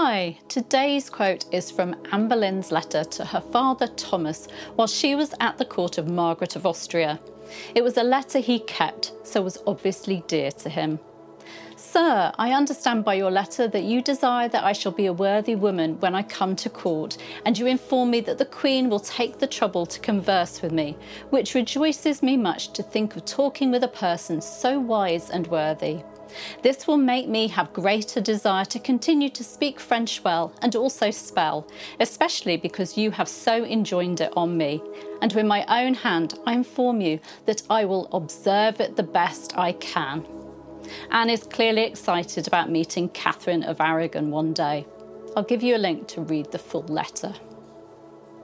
Hi, today's quote is from Anne Boleyn's letter to her father Thomas while she was at the court of Margaret of Austria. It was a letter he kept, so was obviously dear to him. Sir, I understand by your letter that you desire that I shall be a worthy woman when I come to court, and you inform me that the Queen will take the trouble to converse with me, which rejoices me much to think of talking with a person so wise and worthy. This will make me have greater desire to continue to speak French well and also spell, especially because you have so enjoined it on me. And with my own hand, I inform you that I will observe it the best I can. Anne is clearly excited about meeting Catherine of Aragon one day. I'll give you a link to read the full letter.